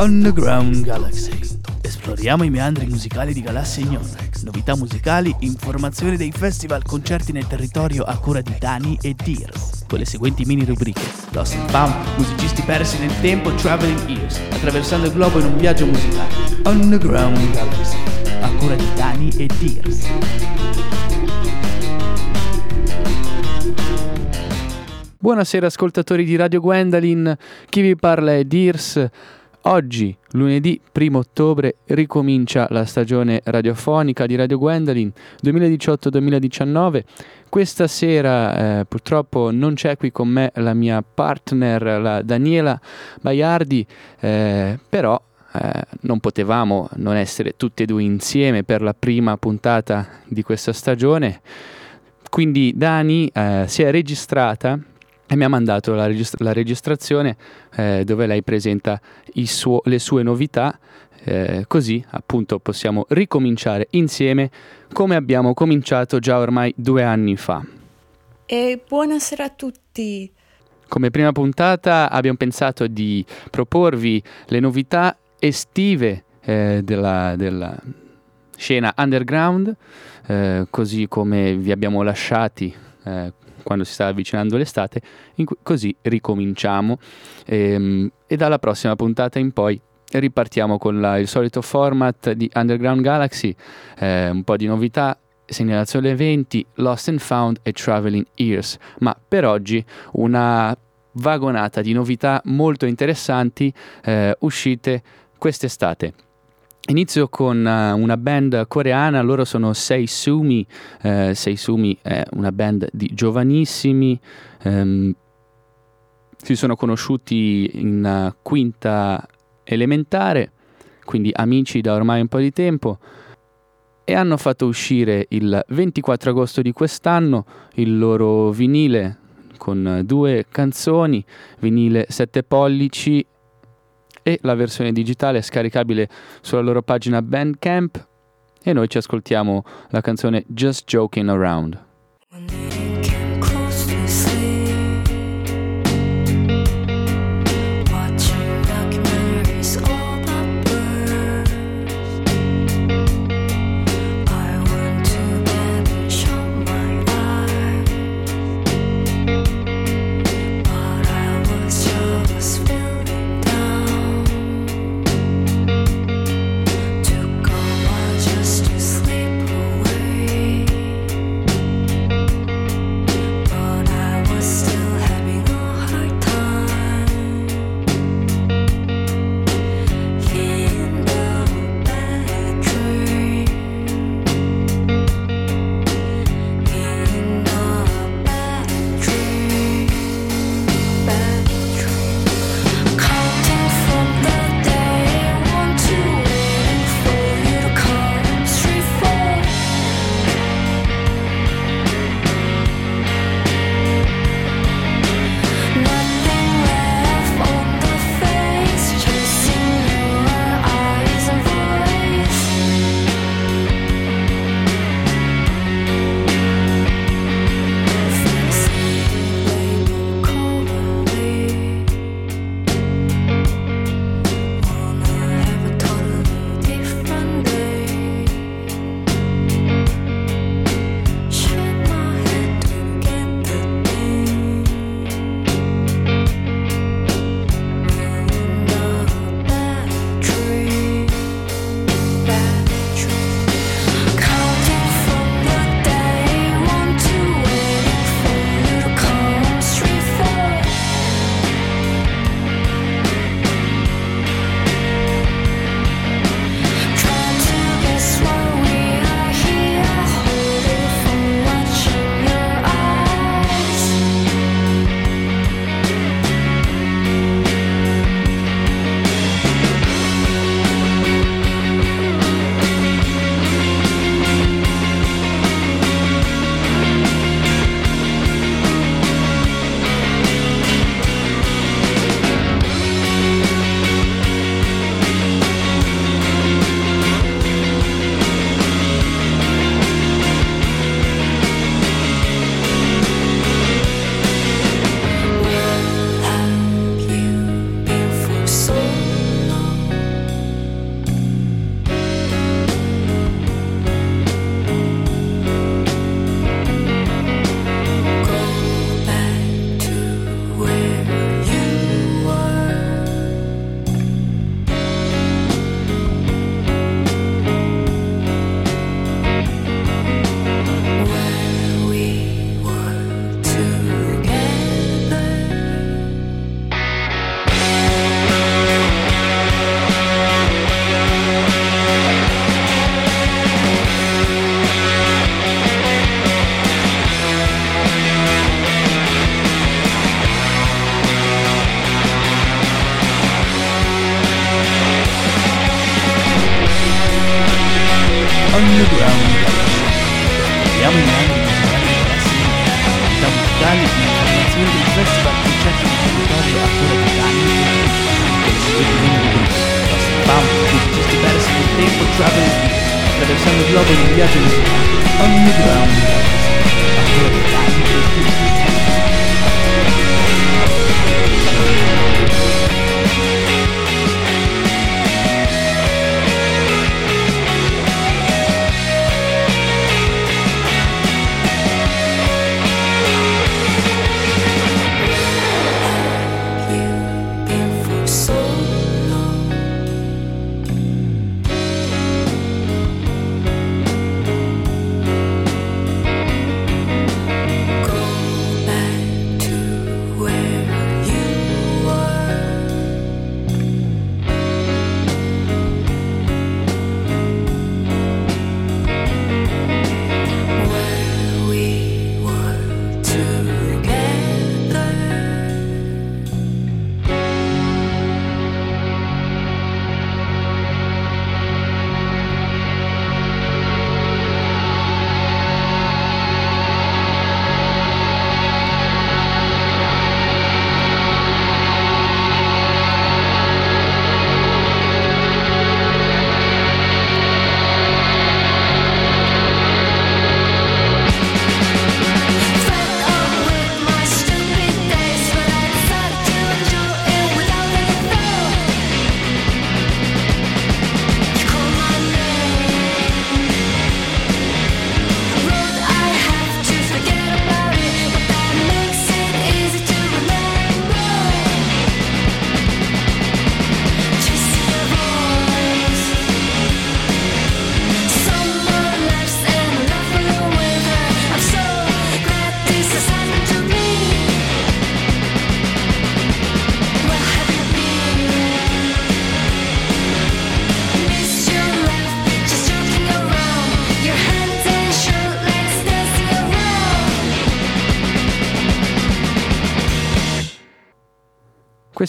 Underground Galaxy. Esploriamo i meandri musicali di Galassia Ignon. Novità musicali, informazioni dei festival, concerti nel territorio a cura di Dani e Dears. Con le seguenti mini rubriche: Lost and Found, musicisti persi nel tempo, Traveling Ears, attraversando il globo in un viaggio musicale. Underground Galaxy. A cura di Dani e Dears. Buonasera ascoltatori di Radio Gwendolyn, chi vi parla è Dears. Oggi, lunedì 1 ottobre, ricomincia la stagione radiofonica di Radio Gwendolyn 2018-2019. Questa sera eh, purtroppo non c'è qui con me la mia partner, la Daniela Baiardi, eh, però eh, non potevamo non essere tutti e due insieme per la prima puntata di questa stagione. Quindi Dani eh, si è registrata e mi ha mandato la, registra- la registrazione eh, dove lei presenta suo- le sue novità, eh, così appunto possiamo ricominciare insieme come abbiamo cominciato già ormai due anni fa. E buonasera a tutti! Come prima puntata abbiamo pensato di proporvi le novità estive eh, della, della, scena underground, eh, così come vi abbiamo lasciati eh, quando si sta avvicinando l'estate, cu- così ricominciamo. Ehm, e dalla prossima puntata in poi ripartiamo con la, il solito format di Underground Galaxy, eh, un po' di novità, segnalazione eventi, Lost and Found e Traveling Ears, ma per oggi una vagonata di novità molto interessanti eh, uscite quest'estate. Inizio con uh, una band coreana, loro sono Seisumi, eh, Seisumi è una band di giovanissimi, ehm, si sono conosciuti in uh, quinta elementare, quindi amici da ormai un po' di tempo, e hanno fatto uscire il 24 agosto di quest'anno il loro vinile con due canzoni, vinile 7 pollici e la versione digitale è scaricabile sulla loro pagina Bandcamp e noi ci ascoltiamo la canzone Just Joking Around.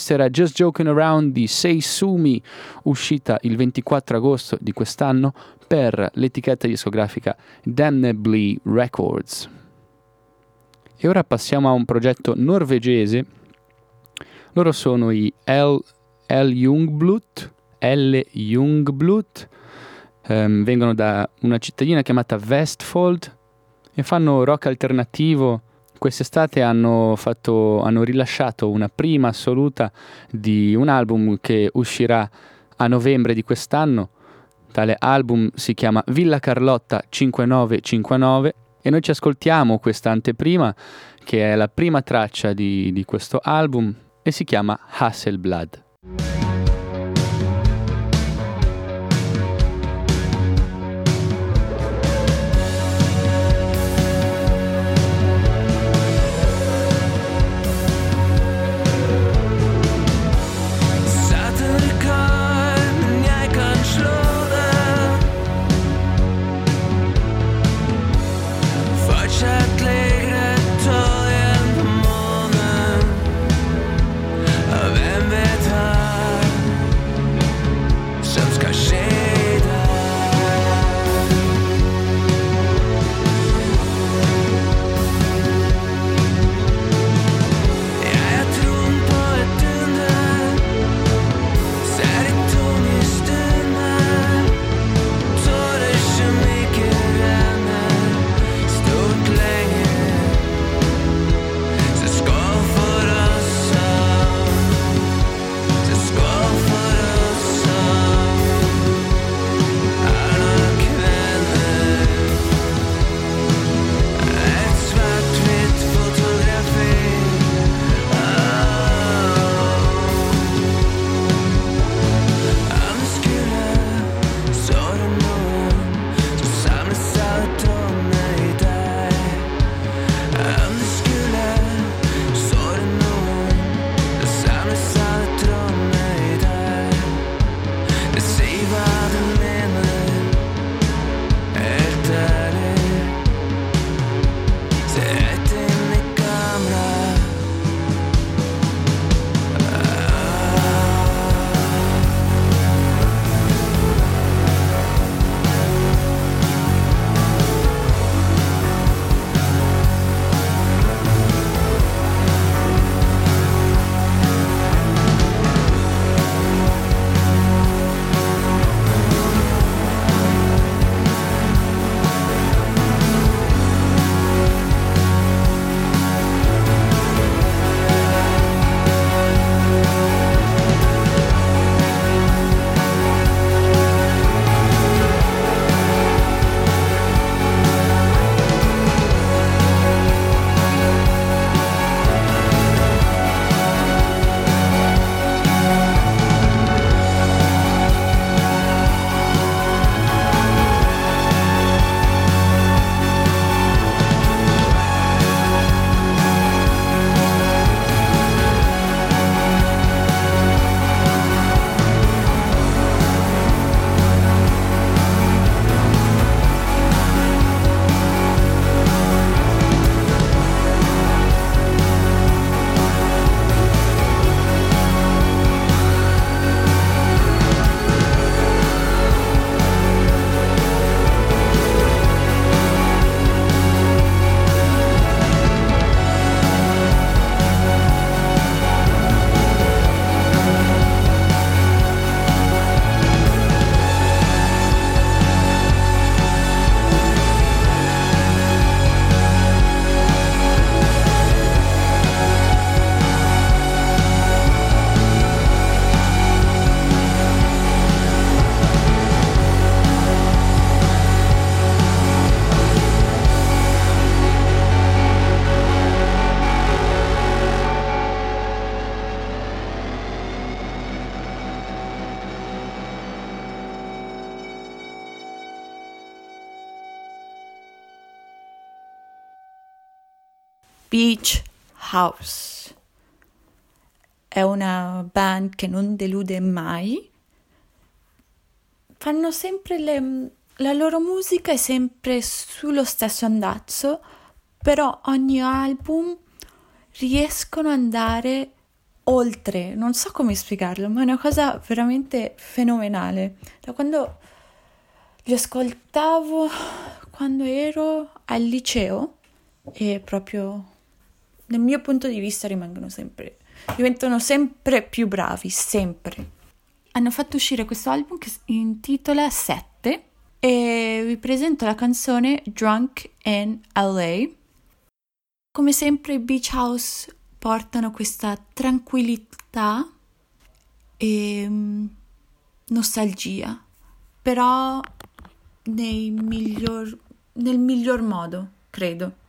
Questo era Just Joking Around di Seisumi, uscita il 24 agosto di quest'anno per l'etichetta discografica Damnably Records. E ora passiamo a un progetto norvegese. Loro sono i L, L Jungblut, L Jungblut, ehm, vengono da una cittadina chiamata Vestfold e fanno rock alternativo. Quest'estate hanno, fatto, hanno rilasciato una prima assoluta di un album che uscirà a novembre di quest'anno. Tale album si chiama Villa Carlotta 5959 e noi ci ascoltiamo questa anteprima che è la prima traccia di, di questo album e si chiama Hasselblad. Beach House. È una band che non delude mai. Fanno sempre le- la loro musica è sempre sullo stesso andazzo, però ogni album riescono ad andare oltre. Non so come spiegarlo, ma è una cosa veramente fenomenale. Da quando li ascoltavo quando ero al liceo e proprio dal mio punto di vista rimangono sempre, diventano sempre più bravi, sempre. Hanno fatto uscire questo album che si intitola 7 e vi presento la canzone Drunk in LA. Come sempre i Beach House portano questa tranquillità e mm, nostalgia, però miglior- nel miglior modo, credo.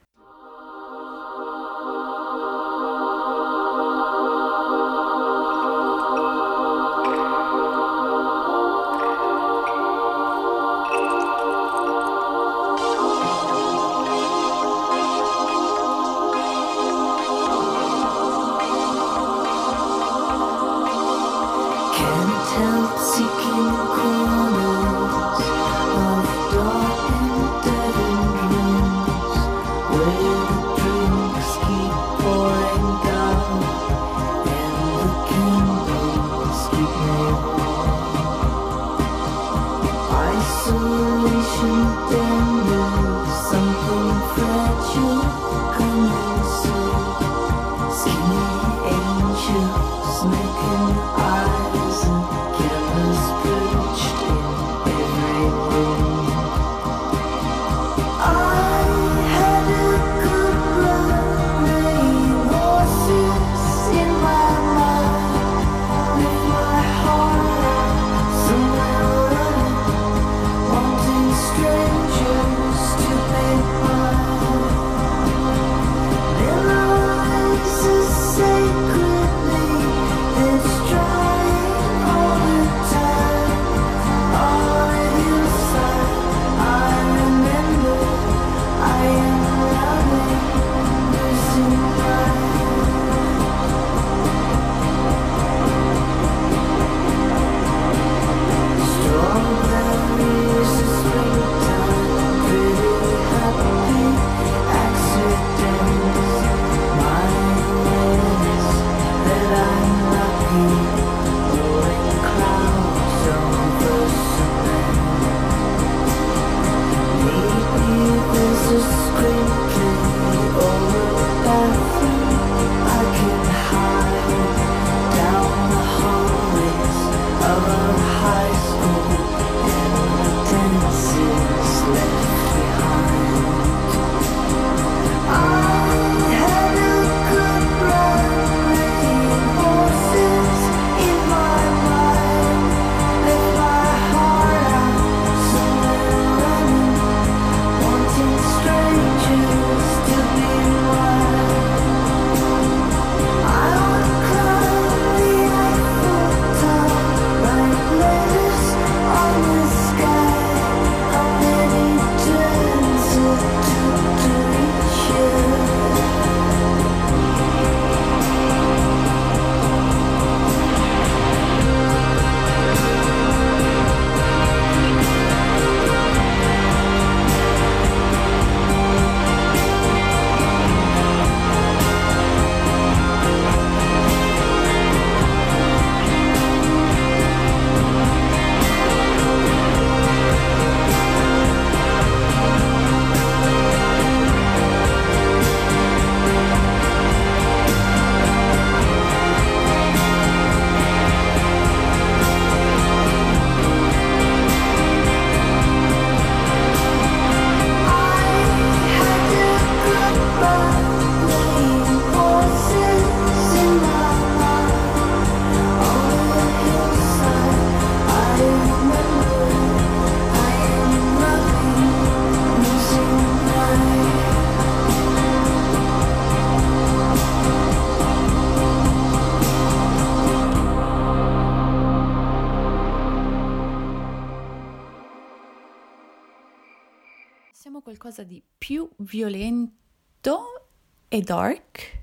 Violento e Dark,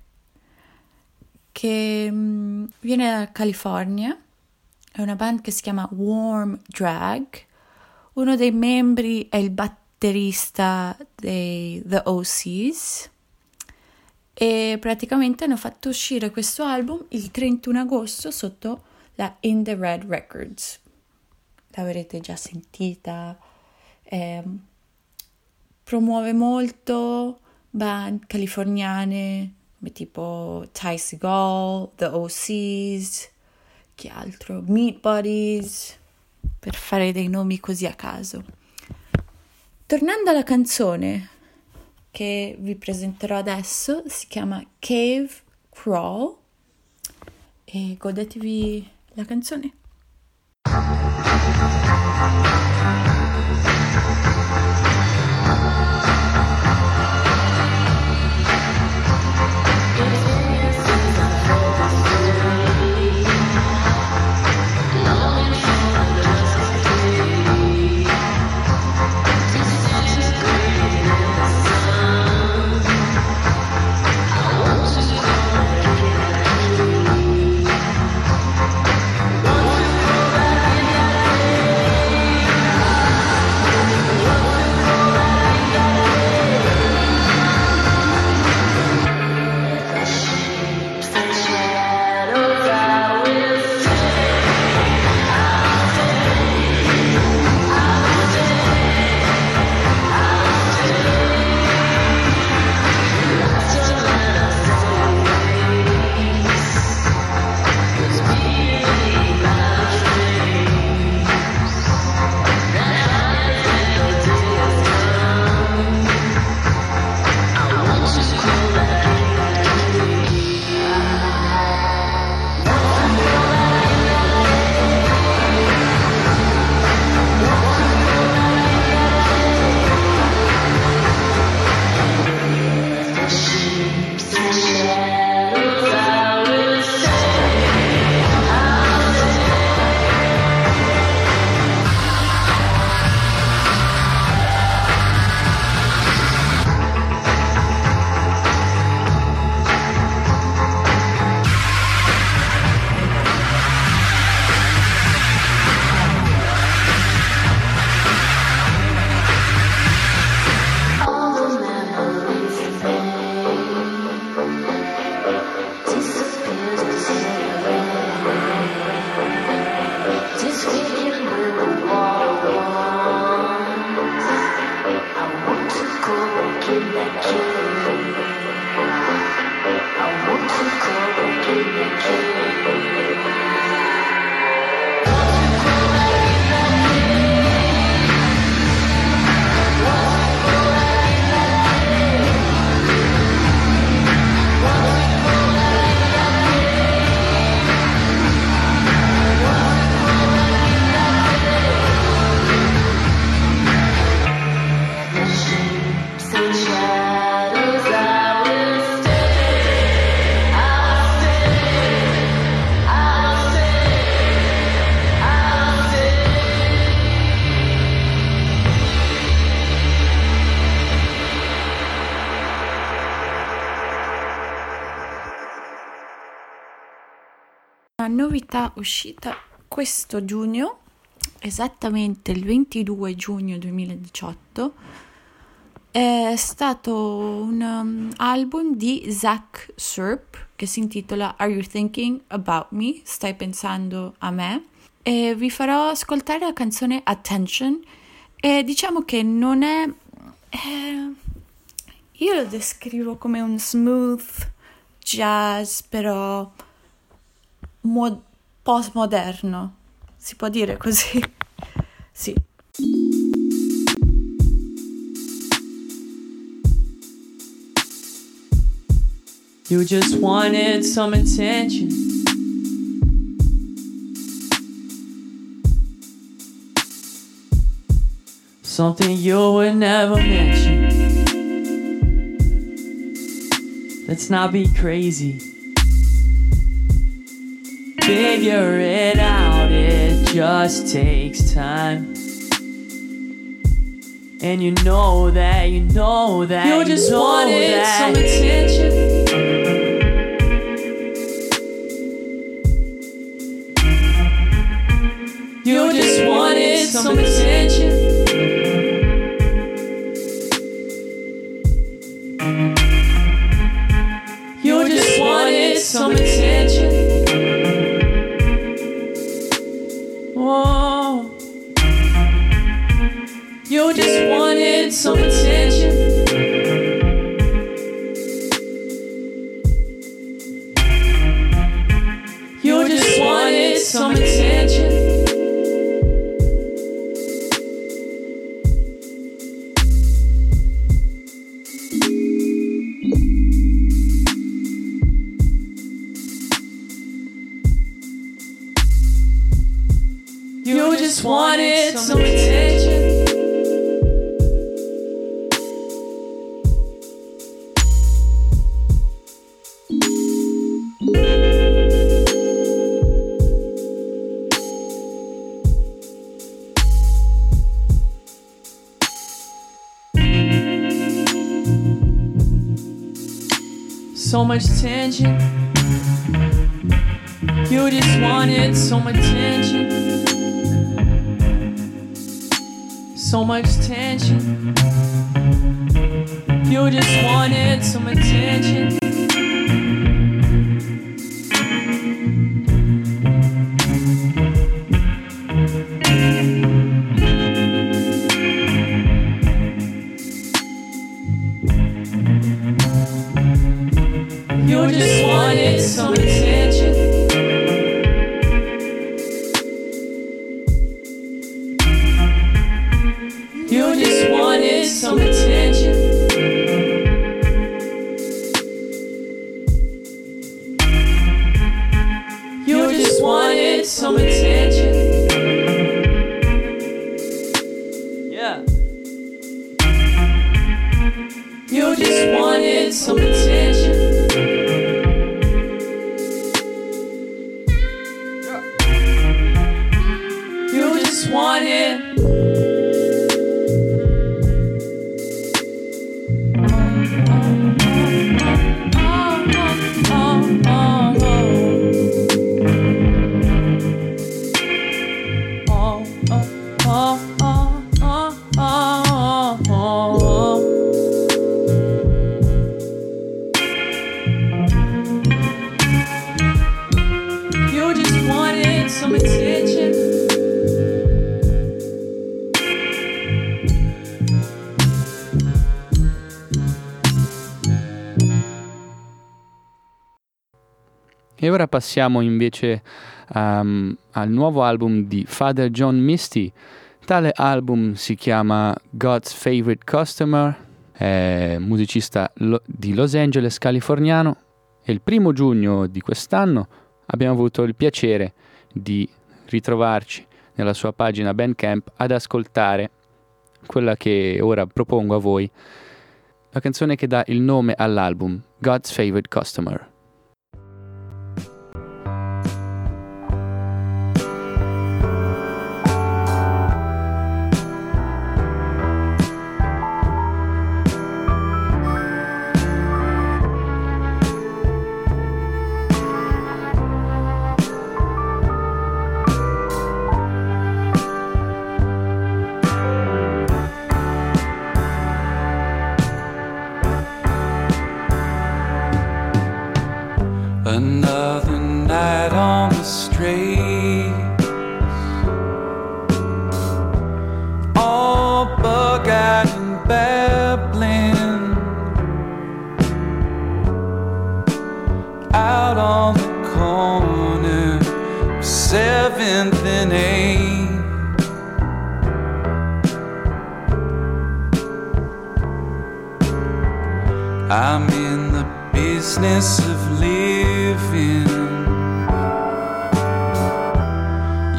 che mm, viene dalla California, è una band che si chiama Warm Drag, uno dei membri è il batterista dei The OCs e praticamente hanno fatto uscire questo album il 31 agosto sotto la In the Red Records. L'avrete già sentita. ehm, promuove molto band californiane come tipo Ty Segall, The OCs, chi altro? Meat Buddies, per fare dei nomi così a caso. Tornando alla canzone che vi presenterò adesso, si chiama Cave Crawl e godetevi la canzone. Novità uscita questo giugno, esattamente il 22 giugno 2018, è stato un um, album di Zach Serp che si intitola Are You Thinking About Me? Stai pensando a me? E vi farò ascoltare la canzone Attention e diciamo che non è... eh, io lo descrivo come un smooth jazz, però mo- postmoderno. Si può dire così? sì. You just wanted some attention. Something you would never mention. Let's not be crazy. Figure it out, it just takes time. And you know that, you know that, You just know wanted that. some attention. You just wanted some attention. You just wanted some attention. So much tension. You just wanted some attention. So much tension. You just wanted some attention. Wanted some ora passiamo invece um, al nuovo album di Father John Misty. Tale album si chiama God's Favorite Customer, è musicista lo- di Los Angeles, californiano. E il primo giugno di quest'anno abbiamo avuto il piacere di ritrovarci nella sua pagina Bandcamp ad ascoltare quella che ora propongo a voi, la canzone che dà il nome all'album, God's Favorite Customer.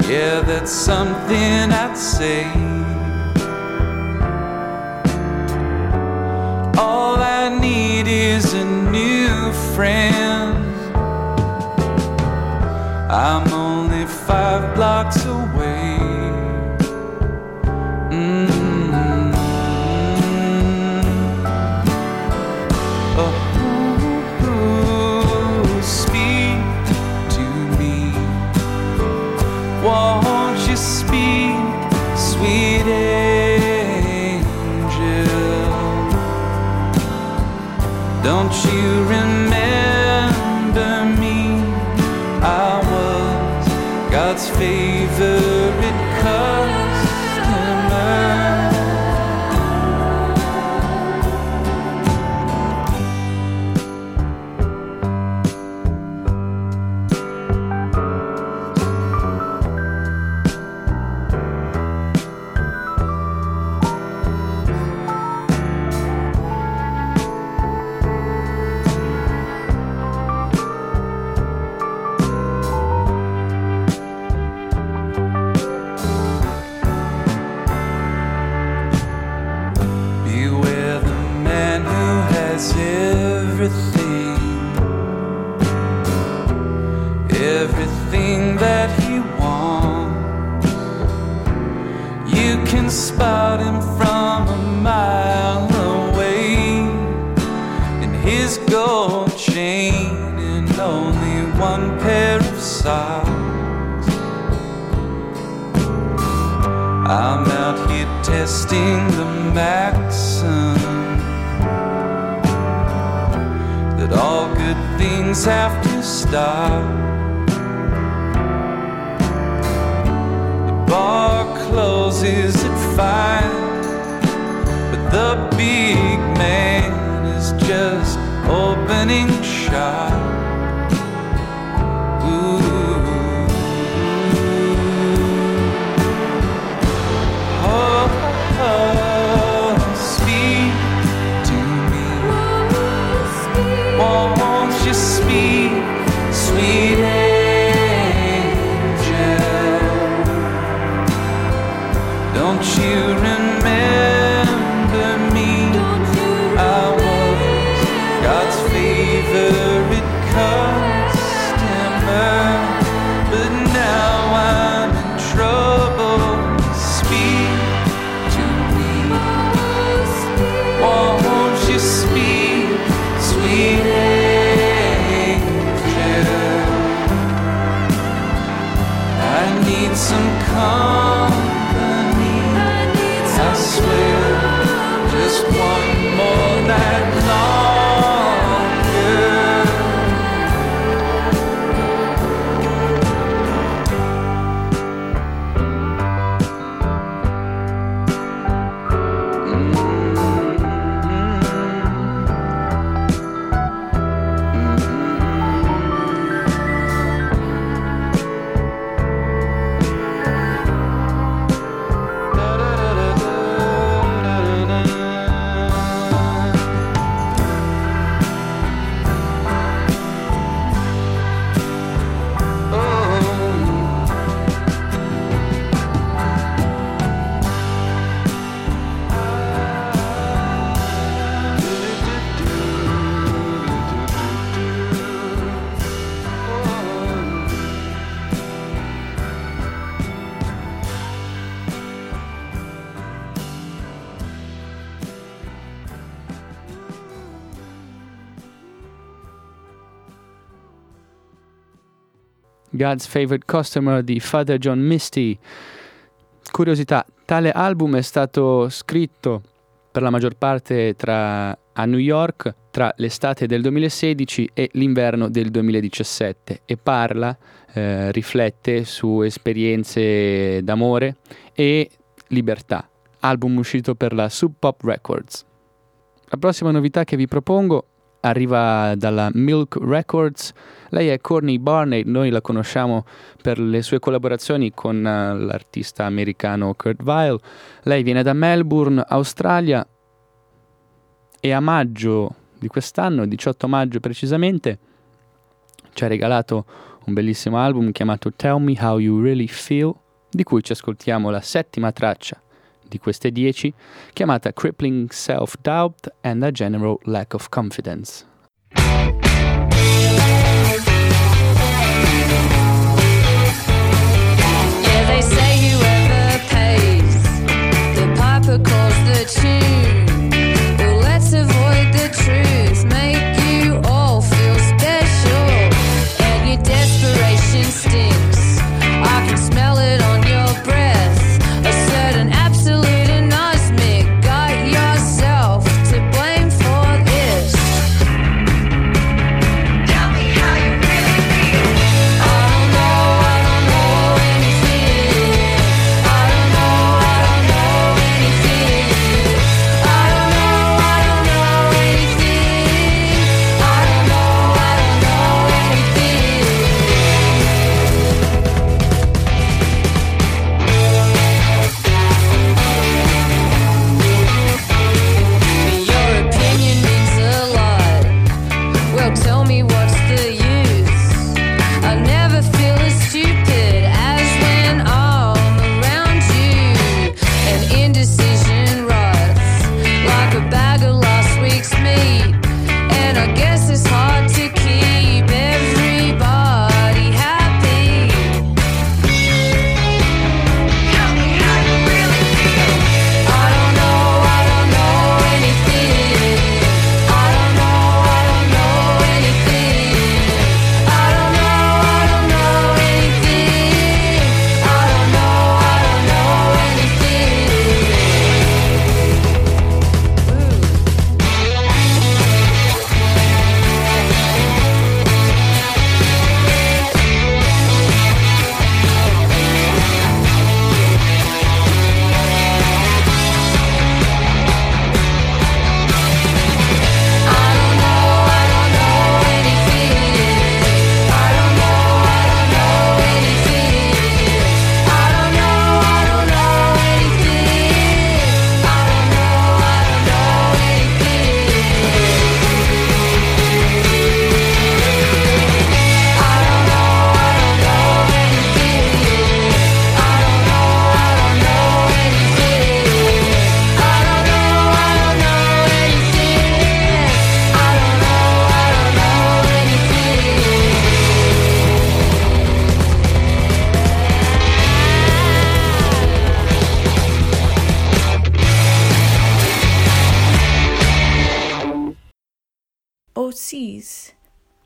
Yeah, that's something I'd say. All I need is a new friend. I'm only five blocks God's Favorite Customer di Father John Misty. Curiosità, tale album è stato scritto per la maggior parte tra, a New York tra l'estate del 2016 e l'inverno del 2017 e parla, eh, riflette su esperienze d'amore e libertà. Album uscito per la Sub Pop Records. La prossima novità che vi propongo arriva dalla Milk Records. Lei è Courtney Barney, noi la conosciamo per le sue collaborazioni con eh, l'artista americano Kurt Vile. Lei viene da Melbourne, Australia e a maggio di quest'anno, 18 maggio precisamente, ci ha regalato un bellissimo album chiamato Tell Me How You Really Feel, di cui ci ascoltiamo la settima traccia di queste 10, chiamata Crippling Self-Doubt and a General Lack of Confidence. Calls the tune. Well, let's avoid the truth,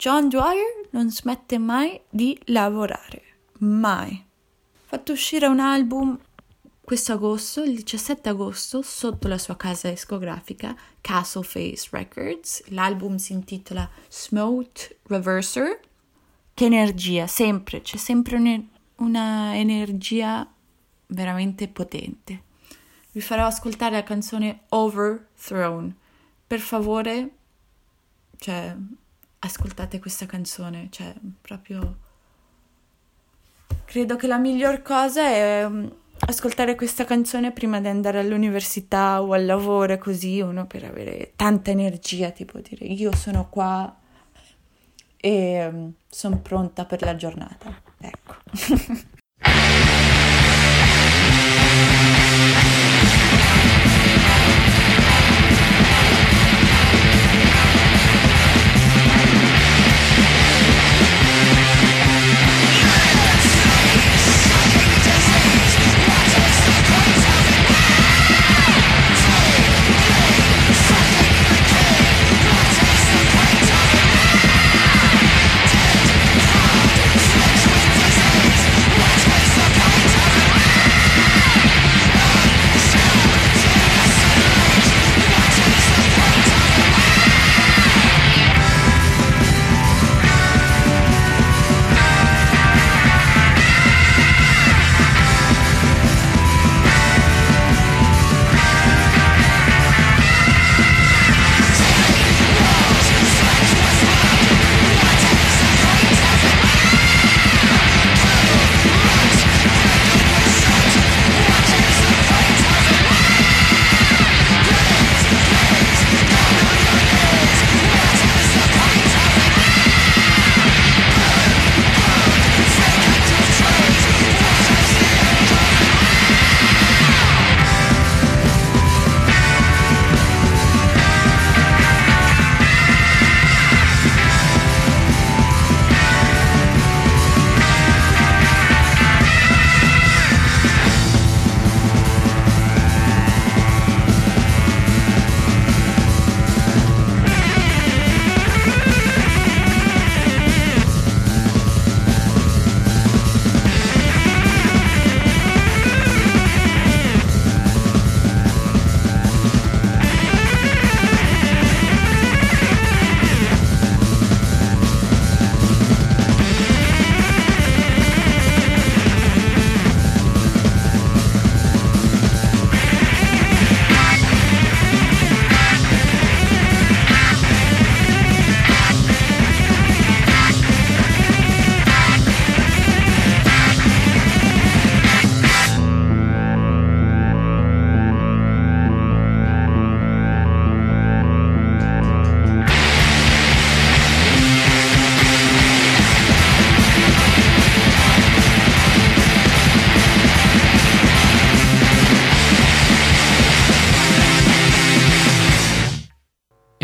John Dwyer non smette mai di lavorare. Mai. Ha fatto uscire un album questo agosto, il 17 agosto, sotto la sua casa discografica Castle Face Records. L'album si intitola Smote Reverser. Che energia, sempre, c'è sempre un- una energia veramente potente. Vi farò ascoltare la canzone Overthrown. Per favore, cioè, ascoltate questa canzone, cioè, proprio... Credo che la miglior cosa è mm, ascoltare questa canzone prima di andare all'università o al lavoro, così uno per avere tanta energia, tipo dire io sono qua e sono pronta per la giornata. Ecco.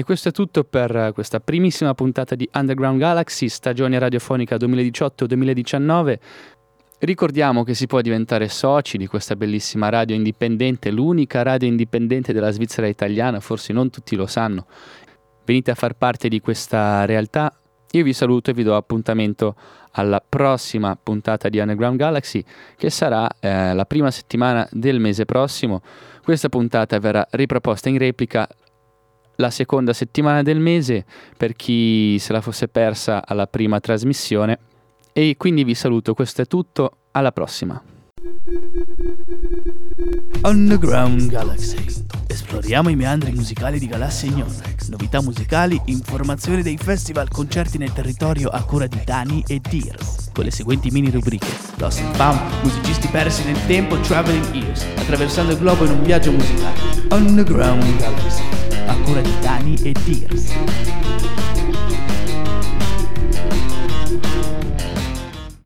questo è tutto per questa primissima puntata di Underground Galaxy, stagione radiofonica 2018-2019. Ricordiamo che si può diventare soci di questa bellissima radio indipendente, l'unica radio indipendente della Svizzera italiana, forse non tutti lo sanno. Venite a far parte di questa realtà. Io vi saluto e vi do appuntamento alla prossima puntata di Underground Galaxy, che sarà eh, la prima settimana del mese prossimo. Questa puntata verrà riproposta in replica la seconda settimana del mese per chi se la fosse persa alla prima trasmissione. E quindi vi saluto, questo è tutto, alla prossima. Underground Galaxy. Esploriamo i meandri musicali di galassie ignote, novità musicali, informazioni dei festival, concerti nel territorio a cura di Dani e Dears. Con le seguenti mini rubriche: Lost and Found, musicisti persi nel tempo, Traveling Ears, attraversando il globo in un viaggio musicale. Underground Galaxy, a cura di Dani e Dears.